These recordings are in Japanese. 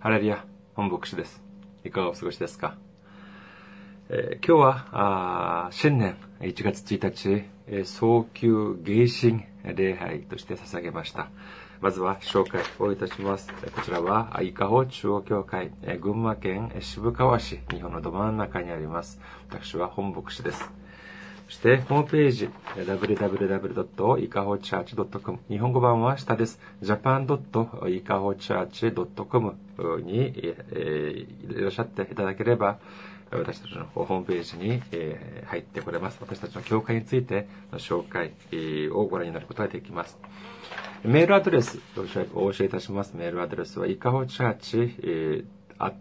ハレリア、本牧師です。いかがお過ごしですか、えー、今日は、新年1月1日、え、早急迎神礼拝として捧げました。まずは紹介をいたします。こちらは、伊香保中央教会、群馬県渋川市、日本のど真ん中にあります。私は本牧師です。そして、ホームページ、www.ikahochurch.com。日本語版は下です。japan.ikahochurch.com に、えー、いらっしゃっていただければ、私たちのホームページに、えー、入ってこれます。私たちの教会についての紹介をご覧になることができます。メールアドレスをお教えいたします。メールアドレスは、いかほチャーチ、えー、at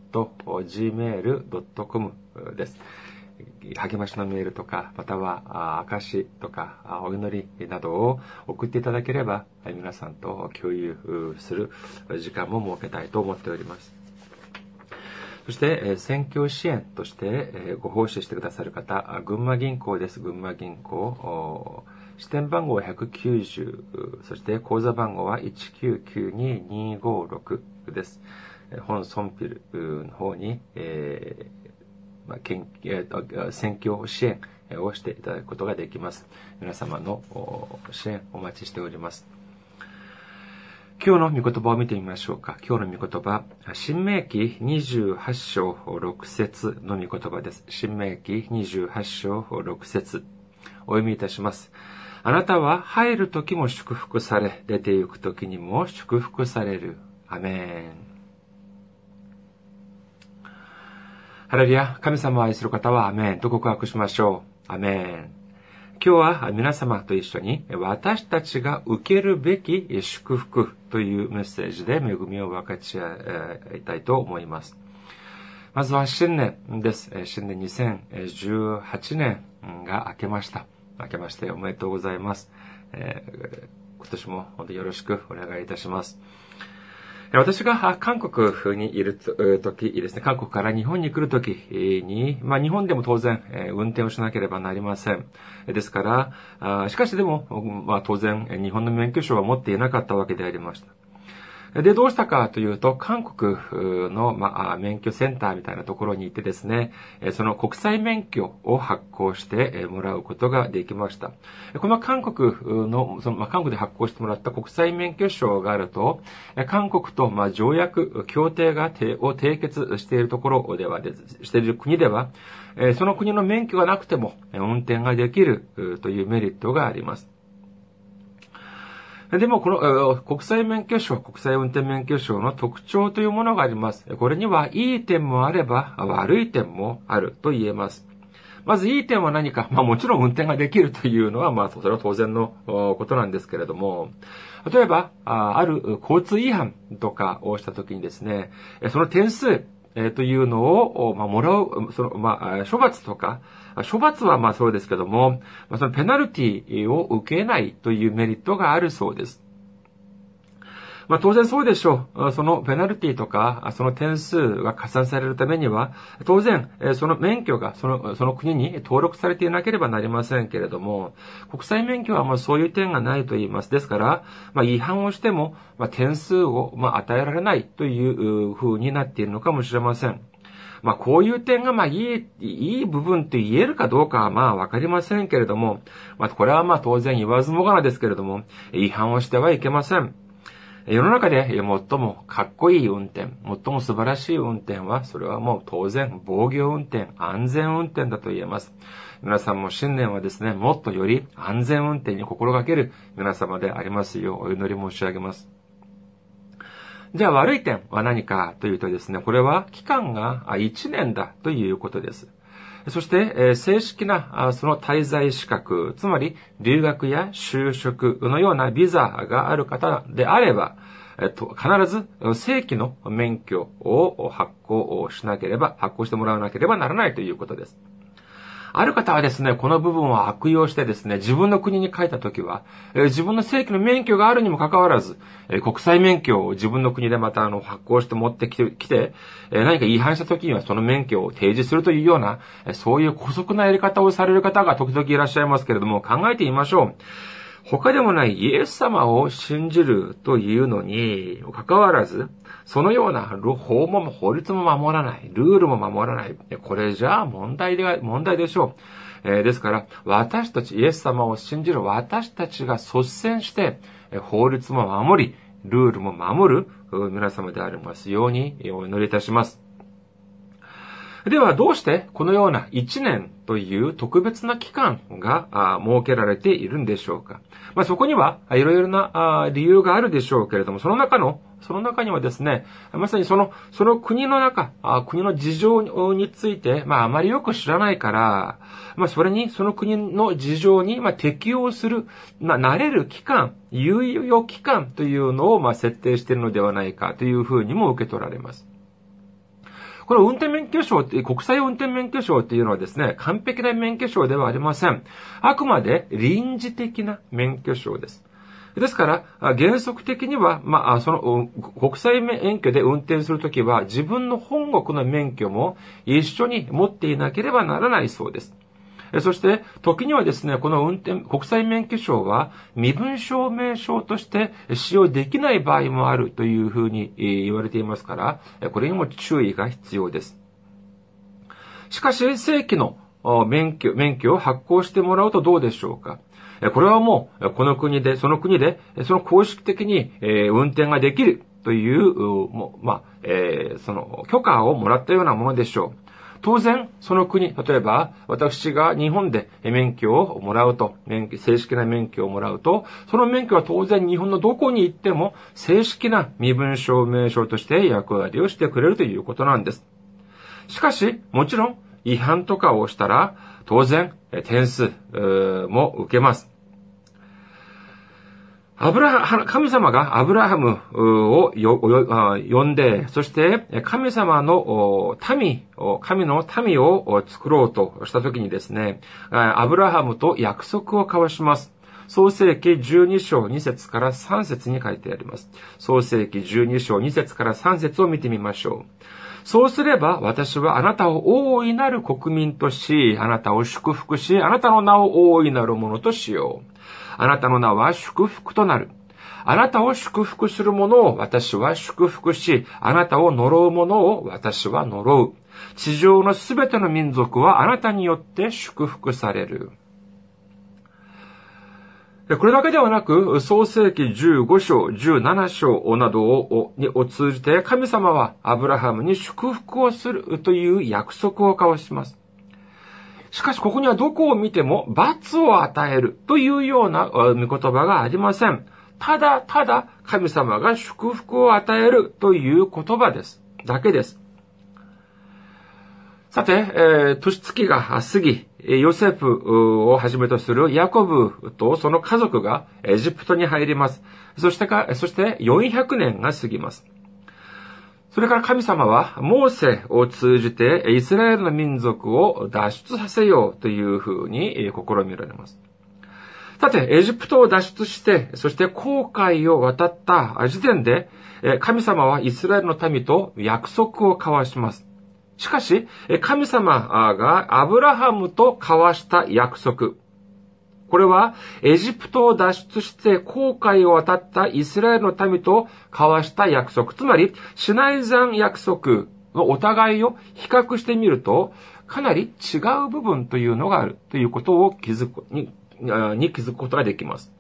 gmail.com です。励ましのメールとか、または、証とか、お祈りなどを送っていただければ、皆さんと共有する時間も設けたいと思っております。そして、選挙支援としてご奉仕してくださる方、群馬銀行です。群馬銀行。支店番号は190、そして口座番号は1992256です。本ソンピルの方に、えまあ、研究、選挙支援をしていただくことができます。皆様の支援お待ちしております。今日の御言葉を見てみましょうか。今日の御言葉、新明記28章6節の御言葉です。新明記28章6節お読みいたします。あなたは入る時も祝福され、出て行く時にも祝福される。アメン。ハレルヤ、神様を愛する方はアメンと告白しましょう。アメン。今日は皆様と一緒に私たちが受けるべき祝福というメッセージで恵みを分かち合いたいと思います。まずは新年です。新年2018年が明けました。明けましておめでとうございます。今年も本当によろしくお願いいたします。私が韓国にいる時ですね、韓国から日本に来る時に、まあ日本でも当然運転をしなければなりません。ですから、しかしでも、まあ当然日本の免許証は持っていなかったわけでありました。で、どうしたかというと、韓国の、まあ、免許センターみたいなところに行ってですね、その国際免許を発行してもらうことができました。この韓国の、その、まあ、韓国で発行してもらった国際免許証があると、韓国と、まあ、条約、協定が、を締結しているところでは、している国では、その国の免許がなくても運転ができるというメリットがあります。でも、この、国際免許証、国際運転免許証の特徴というものがあります。これにはいい点もあれば、悪い点もあると言えます。まずいい点は何か、まあもちろん運転ができるというのは、まあそれは当然のことなんですけれども、例えば、ある交通違反とかをしたときにですね、その点数、えというのを、まあ、もらう、その、まあ、処罰とか、処罰はまあそうですけども、まあ、そのペナルティを受けないというメリットがあるそうです。まあ当然そうでしょう。そのペナルティとか、その点数が加算されるためには、当然、その免許がその、その国に登録されていなければなりませんけれども、国際免許はまあそういう点がないと言います。ですから、まあ違反をしても、まあ点数をまあ与えられないという風になっているのかもしれません。まあ、こういう点が、まあ、いい、いい部分と言えるかどうかは、まあ、わかりませんけれども、まあ、これはまあ、当然言わずもがなですけれども、違反をしてはいけません。世の中で最もかっこいい運転、最も素晴らしい運転は、それはもう当然防御運転、安全運転だと言えます。皆さんも新年はですね、もっとより安全運転に心がける皆様でありますようお祈り申し上げます。じゃあ悪い点は何かというとですね、これは期間が1年だということです。そして、正式なその滞在資格、つまり留学や就職のようなビザがある方であれば、必ず正規の免許を発行しなければ、発行してもらわなければならないということです。ある方はですね、この部分を悪用してですね、自分の国に帰った時は、えー、自分の正規の免許があるにもかかわらず、えー、国際免許を自分の国でまたあの発行して持ってきて、きてえー、何か違反した時にはその免許を提示するというような、えそういう古速なやり方をされる方が時々いらっしゃいますけれども、考えてみましょう。他でもないイエス様を信じるというのに、かかわらず、そのような法も法律も守らない、ルールも守らない。これじゃあ問題で、問題でしょう。えー、ですから、私たち、イエス様を信じる私たちが率先して、法律も守り、ルールも守る皆様でありますようにお祈りいたします。では、どうしてこのような1年という特別な期間が設けられているんでしょうか。まあ、そこにはいろいろな理由があるでしょうけれども、その中の、その中にはですね、まさにその、その国の中、国の事情について、まあ、あまりよく知らないから、まあ、それに、その国の事情に、ま、適応する、まあ、慣れる期間、猶予期間というのを、ま、設定しているのではないかというふうにも受け取られます。この運転免許証って、国際運転免許証っていうのはですね、完璧な免許証ではありません。あくまで臨時的な免許証です。ですから、原則的には、まあ、その、国際免許で運転するときは、自分の本国の免許も一緒に持っていなければならないそうです。そして、時にはですね、この運転、国際免許証は身分証明書として使用できない場合もあるというふうに言われていますから、これにも注意が必要です。しかし、正規の免許、免許を発行してもらうとどうでしょうかこれはもう、この国で、その国で、その公式的に、運転ができるという、まあ、え、その許可をもらったようなものでしょう。当然、その国、例えば、私が日本で免許をもらうと、免許、正式な免許をもらうと、その免許は当然日本のどこに行っても、正式な身分証明書として役割をしてくれるということなんです。しかし、もちろん、違反とかをしたら、当然、点数も受けます。アブラハ、神様がアブラハムを呼んで、そして神様の民、神の民を作ろうとしたときにですね、アブラハムと約束を交わします。創世記12章2節から3節に書いてあります。創世記12章2節から3節を見てみましょう。そうすれば私はあなたを大いなる国民とし、あなたを祝福し、あなたの名を大いなるものとしよう。あなたの名は祝福となる。あなたを祝福する者を私は祝福し、あなたを呪う者を私は呪う。地上のすべての民族はあなたによって祝福される。これだけではなく、創世記15章、17章などをにを通じて、神様はアブラハムに祝福をするという約束を交わします。しかしここにはどこを見ても罰を与えるというような御言葉がありません。ただただ神様が祝福を与えるという言葉です。だけです。さて、えー、年月が過ぎ、ヨセフをはじめとするヤコブとその家族がエジプトに入ります。そしてか、そして400年が過ぎます。それから神様は、モーセを通じて、イスラエルの民族を脱出させようというふうに試みられます。さて、エジプトを脱出して、そして航海を渡った時点で、神様はイスラエルの民と約束を交わします。しかし、神様がアブラハムと交わした約束。これは、エジプトを脱出して航海を渡ったイスラエルの民と交わした約束。つまり、シナイザン約束のお互いを比較してみると、かなり違う部分というのがあるということを気づく、に、に気づくことができます。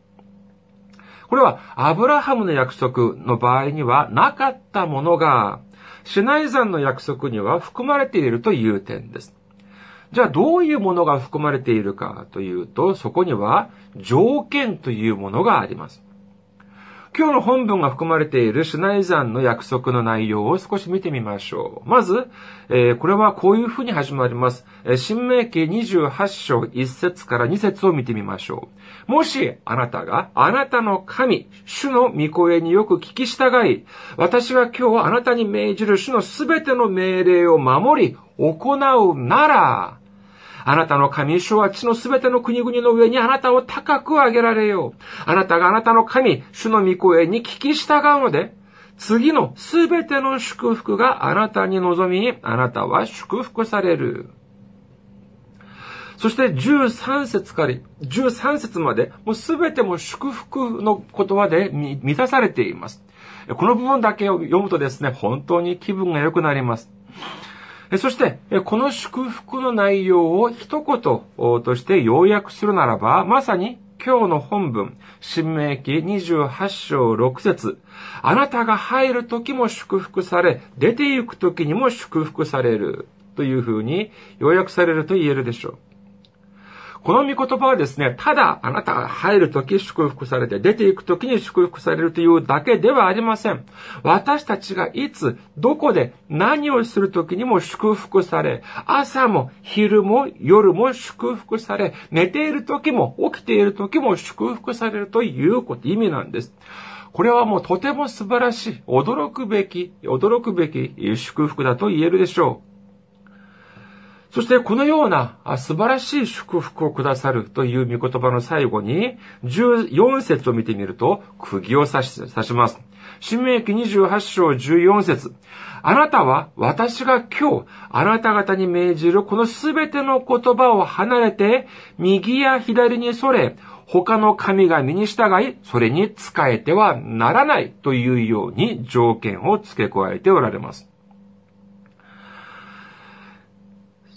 これは、アブラハムの約束の場合にはなかったものが、シュナイザンの約束には含まれているという点です。じゃあどういうものが含まれているかというと、そこには条件というものがあります。今日の本文が含まれているシュナイザンの約束の内容を少し見てみましょう。まず、えー、これはこういうふうに始まります。えー、新明記28章1節から2節を見てみましょう。もし、あなたが、あなたの神、主の御声によく聞き従い、私は今日あなたに命じる主のすべての命令を守り、行うなら、あなたの神主は地のすべての国々の上にあなたを高く上げられよう。あなたがあなたの神、主の御声に聞き従うので、次のすべての祝福があなたに望み、あなたは祝福される。そして13節から、13節まで、もうすべても祝福の言葉で満たされています。この部分だけを読むとですね、本当に気分が良くなります。そして、この祝福の内容を一言として要約するならば、まさに今日の本文、新明記28章6節あなたが入る時も祝福され、出て行く時にも祝福される。というふうに要約されると言えるでしょう。この御言葉はですね、ただあなたが入るとき祝福されて、出ていくときに祝福されるというだけではありません。私たちがいつ、どこで、何をするときにも祝福され、朝も昼も夜も祝福され、寝ているときも起きているときも祝福されるということ、意味なんです。これはもうとても素晴らしい、驚くべき、驚くべき祝福だと言えるでしょう。そしてこのような素晴らしい祝福をくださるという御言葉の最後に、14節を見てみると、釘を刺し刺します。新明記28章14節あなたは私が今日あなた方に命じるこのすべての言葉を離れて右や左にそれ他の神々に従いそれに仕えてはならないというように条件を付け加えておられます。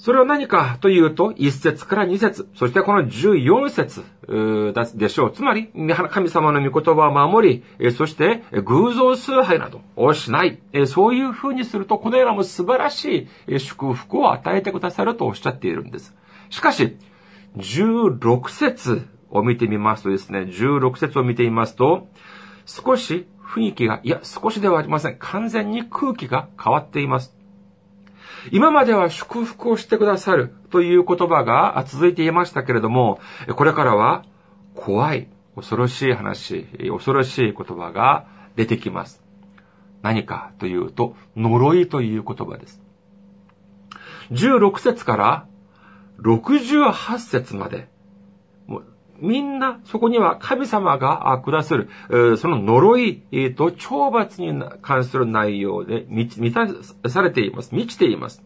それは何かというと、1節から2節そしてこの14節でしょう。つまり、神様の御言葉を守り、そして偶像崇拝などをしない。そういう風にすると、このようなも素晴らしい祝福を与えてくださるとおっしゃっているんです。しかし、16節を見てみますとですね、16節を見てみますと、少し雰囲気が、いや、少しではありません。完全に空気が変わっています。今までは祝福をしてくださるという言葉が続いていましたけれども、これからは怖い、恐ろしい話、恐ろしい言葉が出てきます。何かというと、呪いという言葉です。16節から68節まで、みんな、そこには神様が下する、その呪いと懲罰に関する内容で満たされています。満ちています。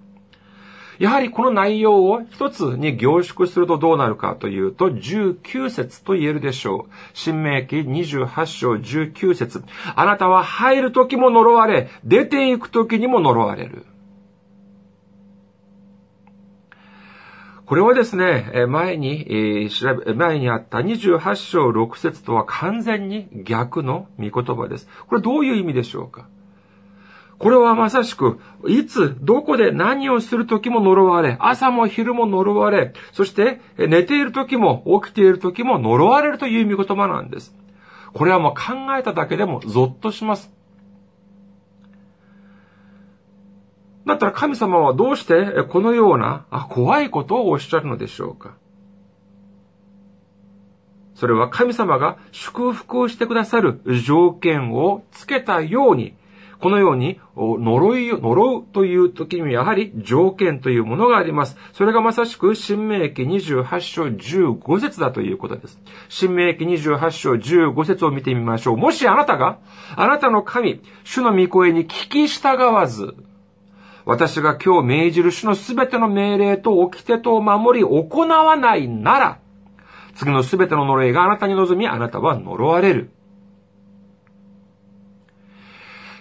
やはりこの内容を一つに凝縮するとどうなるかというと、19節と言えるでしょう。新明記28章19節あなたは入る時も呪われ、出て行く時にも呪われる。これはですね、前に、調べ、前にあった28章6節とは完全に逆の御言葉です。これどういう意味でしょうか？これはまさしく、いつ、どこで何をするときも呪われ、朝も昼も呪われ、そして寝ているときも起きているときも呪われるという御言葉なんです。これはもう考えただけでもゾッとします。だったら神様はどうしてこのような怖いことをおっしゃるのでしょうか？それは神様が祝福してくださる条件をつけたように、このように呪い、呪うという時にやはり条件というものがあります。それがまさしく新明記28章15節だということです。新明記28章15節を見てみましょう。もしあなたが、あなたの神、主の御声に聞き従わず、私が今日命じる主のすべての命令と掟とを守り行わないなら、次のすべての呪いがあなたに望み、あなたは呪われる。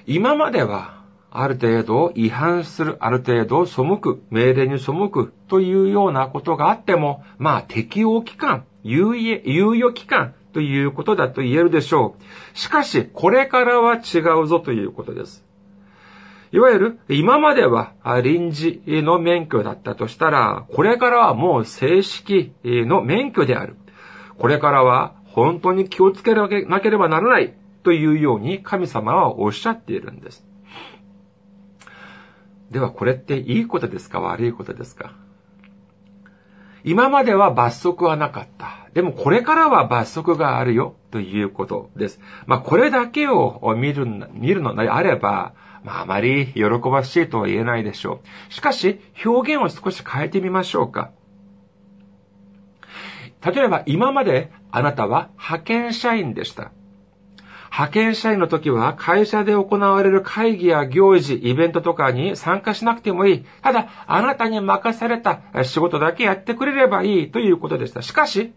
今までは、ある程度違反する、ある程度背く、命令に背くというようなことがあっても、まあ適用期間、猶予期間ということだと言えるでしょう。しかし、これからは違うぞということです。いわゆる今までは臨時の免許だったとしたら、これからはもう正式の免許である。これからは本当に気をつけなければならないというように神様はおっしゃっているんです。ではこれっていいことですか？悪いことですか？今までは罰則はなかった。でもこれからは罰則があるよということです。まあこれだけを見る見るのであれば、まあ、あまり喜ばしいとは言えないでしょう。しかし、表現を少し変えてみましょうか。例えば、今まであなたは派遣社員でした。派遣社員の時は会社で行われる会議や行事、イベントとかに参加しなくてもいい。ただ、あなたに任された仕事だけやってくれればいいということでした。しかし、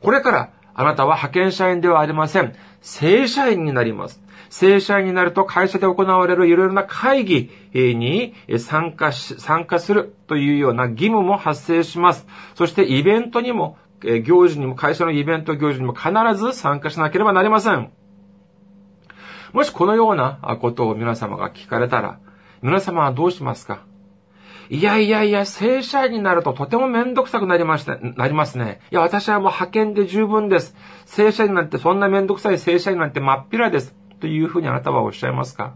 これからあなたは派遣社員ではありません。正社員になります。正社員になると会社で行われるいろいろな会議に参加し、参加するというような義務も発生します。そしてイベントにも、行事にも、会社のイベント行事にも必ず参加しなければなりません。もしこのようなことを皆様が聞かれたら、皆様はどうしますか？いやいやいや、正社員になるととてもめんどくさくなりました、なりますね。いや、私はもう派遣で十分です。正社員なんてそんなめんどくさい正社員なんて真っ平です。というふうにあなたはおっしゃいますか？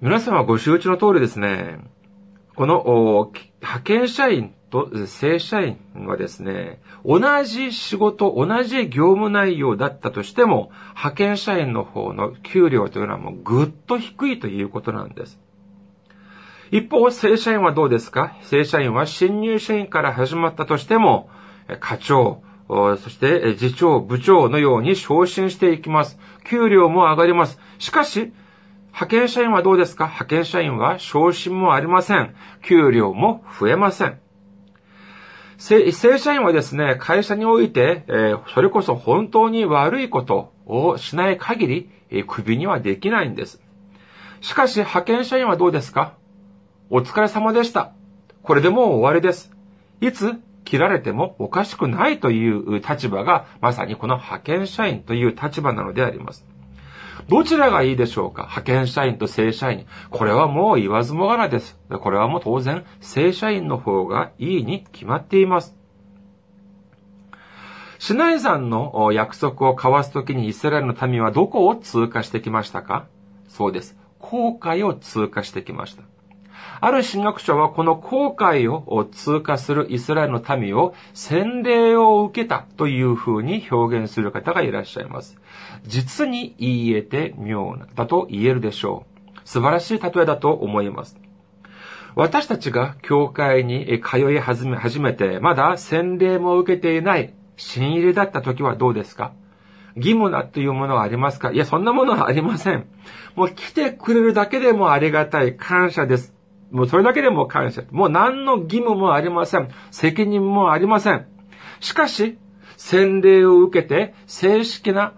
皆様ご承知の通りですね、この派遣社員と正社員はですね、同じ仕事、同じ業務内容だったとしても、派遣社員の方の給料というのはもうぐっと低いということなんです。一方、正社員はどうですか？正社員は新入社員から始まったとしても、課長、そして次長、部長のように昇進していきます。給料も上がります。しかし、派遣社員はどうですか？派遣社員は昇進もありません。給料も増えません。正社員はですね、会社において、えー、それこそ本当に悪いことをしない限り、えー、クビにはできないんです。しかし、派遣社員はどうですか？お疲れ様でした。これでもう終わりです。いつ切られてもおかしくないという立場が、まさにこの派遣社員という立場なのであります。どちらがいいでしょうか？派遣社員と正社員。これはもう言わずもがなです。これはもう当然、正社員の方がいいに決まっています。シナイ山の約束を交わすときにイスラエルの民はどこを通過してきましたか？そうです。航海を通過してきました。ある神学者はこの航海を通過するイスラエルの民を洗礼を受けたという風に表現する方がいらっしゃいます。実に言えて妙な、だと言えるでしょう。素晴らしい例えだと思います。私たちが教会に通い始め始めて、まだ洗礼も受けていない新入りだった時はどうですか？義務だというものはありますか？いや、そんなものはありません。もう来てくれるだけでもありがたい感謝です。もうそれだけでも感謝。もう何の義務もありません。責任もありません。しかし、洗礼を受けて、正式な、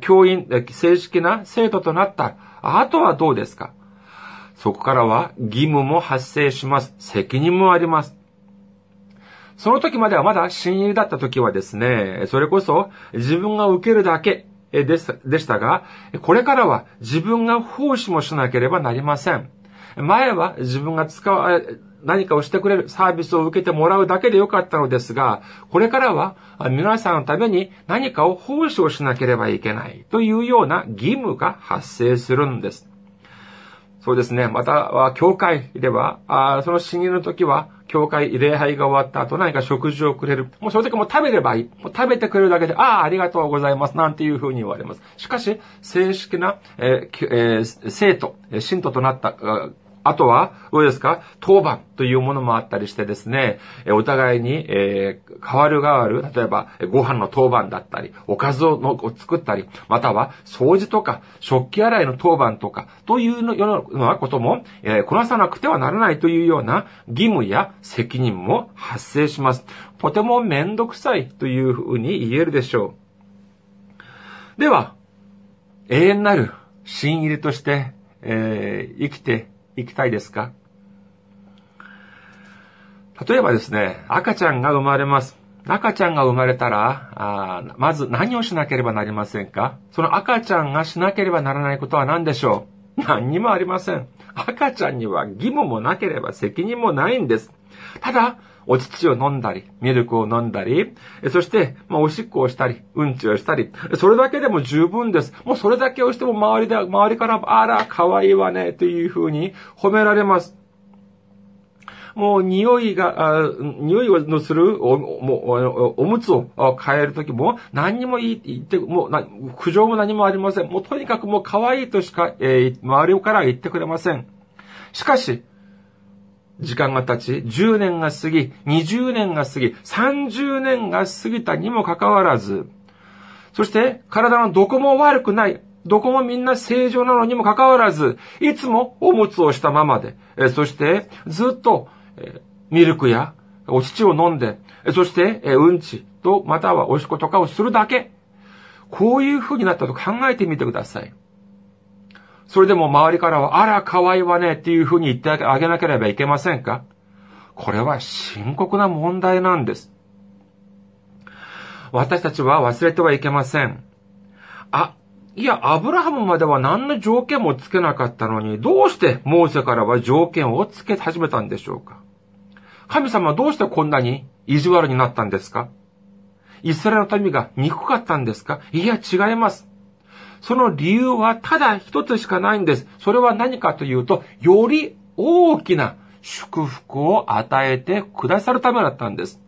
教員、正式な生徒となった。あとはどうですか？そこからは義務も発生します。責任もあります。その時まではまだ新入りだった時はですね、それこそ自分が受けるだけでしたが、これからは自分が奉仕もしなければなりません。前は自分が使わ、何かをしてくれるサービスを受けてもらうだけでよかったのですが、これからは皆さんのために何かを奉仕をしなければいけないというような義務が発生するんです。そうですね。または、教会では、あその死にの時は、教会、礼拝が終わった後何か食事をくれる。もうその時も食べればいい。もう食べてくれるだけで、ああ、ありがとうございます。なんていうふうに言われます。しかし、正式な、えーえー、生徒、信徒となったあとは、どうですか？当番というものもあったりしてですね、お互いに、えー、変わる変わる、例えば、ご飯の当番だったり、おかずをを作ったり、または、掃除とか、食器洗いの当番とか、というのようなことも、えー、こなさなくてはならないというような義務や責任も発生します。とてもめんどくさいというふうに言えるでしょう。では、永遠なる新入りとして、えー、生きて行きたいですか？例えばですね、赤ちゃんが生まれます。赤ちゃんが生まれたら、あまず何をしなければなりませんか？その赤ちゃんがしなければならないことは何でしょう？何にもありません。赤ちゃんには義務もなければ責任もないんです。ただ、お乳を飲んだり、ミルクを飲んだり、そして、まあ、おしっこをしたり、うんちをしたり、それだけでも十分です。もうそれだけをしても周りで、周りから、あら、可愛いわね、というふうに褒められます。もう匂いが、匂いのするおもおむつを変えるときも何にも言って、もう、苦情も何もありません。もうとにかくもう可愛いとしか、えー、周りから言ってくれません。しかし、時間が経ち、10年が過ぎ、20年が過ぎ、30年が過ぎたにもかかわらず、そして体のどこも悪くない。どこもみんな正常なのにもかかわらず、いつもおむつをしたままで、そしてずっと、ミルクやお乳を飲んで、そして、うんちとまたはおしことかをするだけ。こういう風になったと考えてみてください。それでも周りからは、あら、可愛いわね、っていう風に言ってあげなければいけませんか?これは深刻な問題なんです。私たちは忘れてはいけません。あ、いや、アブラハムまでは何の条件もつけなかったのに、どうしてモーセからは条件をつけ始めたんでしょうか?神様はどうしてこんなに意地悪になったんですか?イスラエルの民が憎かったんですか?いや、違います。その理由はただ一つしかないんです。それは何かというと、より大きな祝福を与えてくださるためだったんです。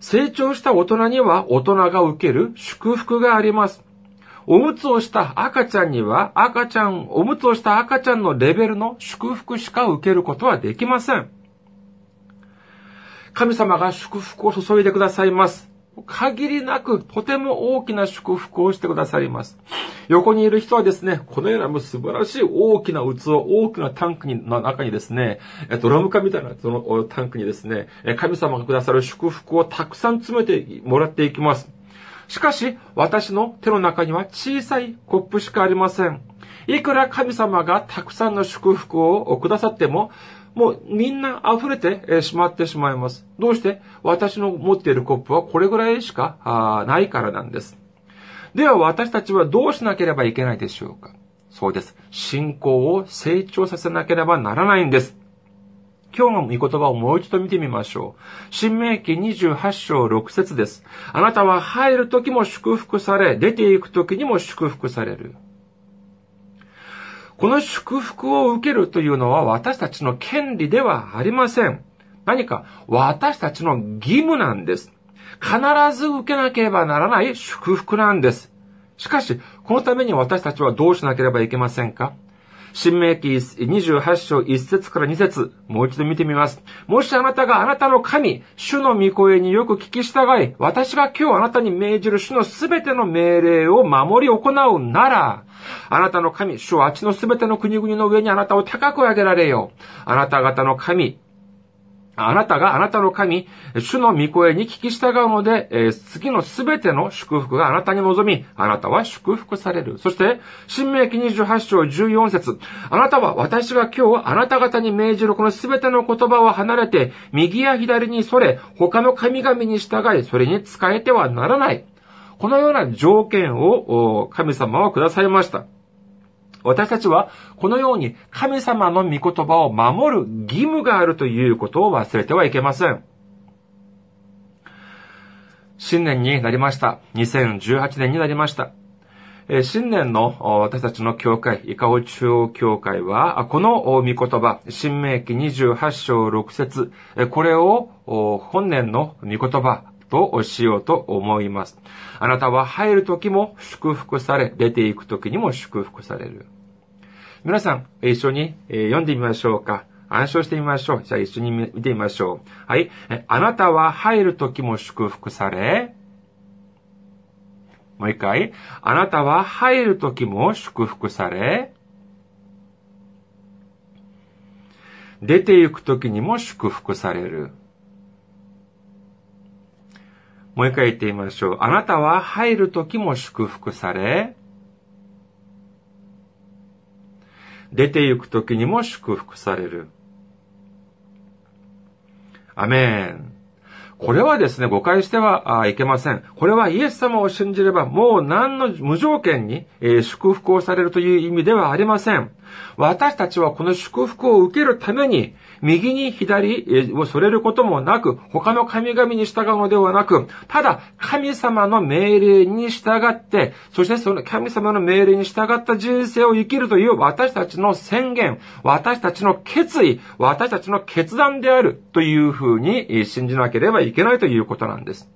成長した大人には大人が受ける祝福があります。おむつをした赤ちゃんには赤ちゃん、おむつをした赤ちゃんのレベルの祝福しか受けることはできません。神様が祝福を注いでくださいます。限りなくとても大きな祝福をしてくださいます。横にいる人はですね、このような素晴らしい大きな器、大きなタンクの中にですね、ドラム缶みたいなそのタンクにですね、神様がくださる祝福をたくさん詰めてもらっていきます。しかし、私の手の中には小さいコップしかありません。いくら神様がたくさんの祝福をくださっても、もうみんな溢れてしまってしまいます。どうして？私の持っているコップはこれぐらいしかないからなんです。では私たちはどうしなければいけないでしょうか？そうです。信仰を成長させなければならないんです。今日の御言葉をもう一度見てみましょう。新明記28章6節です。あなたは入る時も祝福され、出ていく時にも祝福される。この祝福を受けるというのは私たちの権利ではありません。何か私たちの義務なんです。必ず受けなければならない祝福なんです。しかし、このために私たちはどうしなければいけませんか？新明記28章1節から2節もう一度見てみます。もしあなたがあなたの神、主の御声によく聞き従い、私が今日あなたに命じる主のすべての命令を守り行うなら、あなたの神、主はあっちのすべての国々の上にあなたを高く上げられよう。あなた方の神、あなたがあなたの神、主の御声に聞き従うので、えー、次のすべての祝福があなたに望み、あなたは祝福される。そして、新明記28章14節あなたは私が今日あなた方に命じるこのすべての言葉を離れて、右や左にそれ、他の神々に従い、それに仕えてはならない。このような条件を神様はくださいました。私たちはこのように神様の御言葉を守る義務があるということを忘れてはいけません。新年になりました。2018年になりました。新年の私たちの教会、イカオ中央教会は、この御言葉、新明記28章6節これを本年の御言葉としようと思います。あなたは入る時も祝福され、出ていく時にも祝福される。皆さん、一緒に読んでみましょうか。暗唱してみましょう。じゃあ一緒に見てみましょう。はい。あなたは入る時も祝福され、もう一回。あなたは入る時も祝福され、出て行く時にも祝福される。もう一回言ってみましょう。あなたは入る時も祝福され、出て行く時にも祝福される。アメン。これはですね、誤解してはいけません。これはイエス様を信じればもう何の無条件に、え祝福をされるという意味ではありません。私たちはこの祝福を受けるために、右に左をそれることもなく、他の神々に従うのではなく、ただ神様の命令に従って、そしてその神様の命令に従った人生を生きるという私たちの宣言、私たちの決意、私たちの決断であるというふうに信じなければいけないということなんです。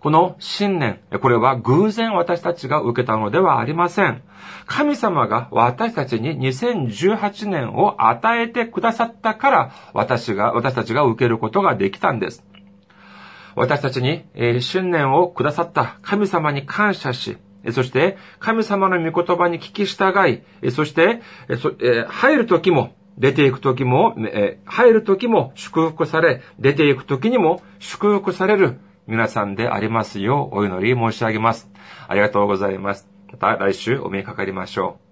この信念、これは偶然私たちが受けたのではありません。神様が私たちに2018年を与えてくださったから、私が、私たちが受けることができたんです。私たちに、えー、信念をくださった神様に感謝し、そして、神様の御言葉に聞き従い、そして、入る時も、出ていく時も、入る時も祝福され、出ていく時にも祝福される皆さんでありますようお祈り申し上げます。ありがとうございます。また来週お目にかかりましょう。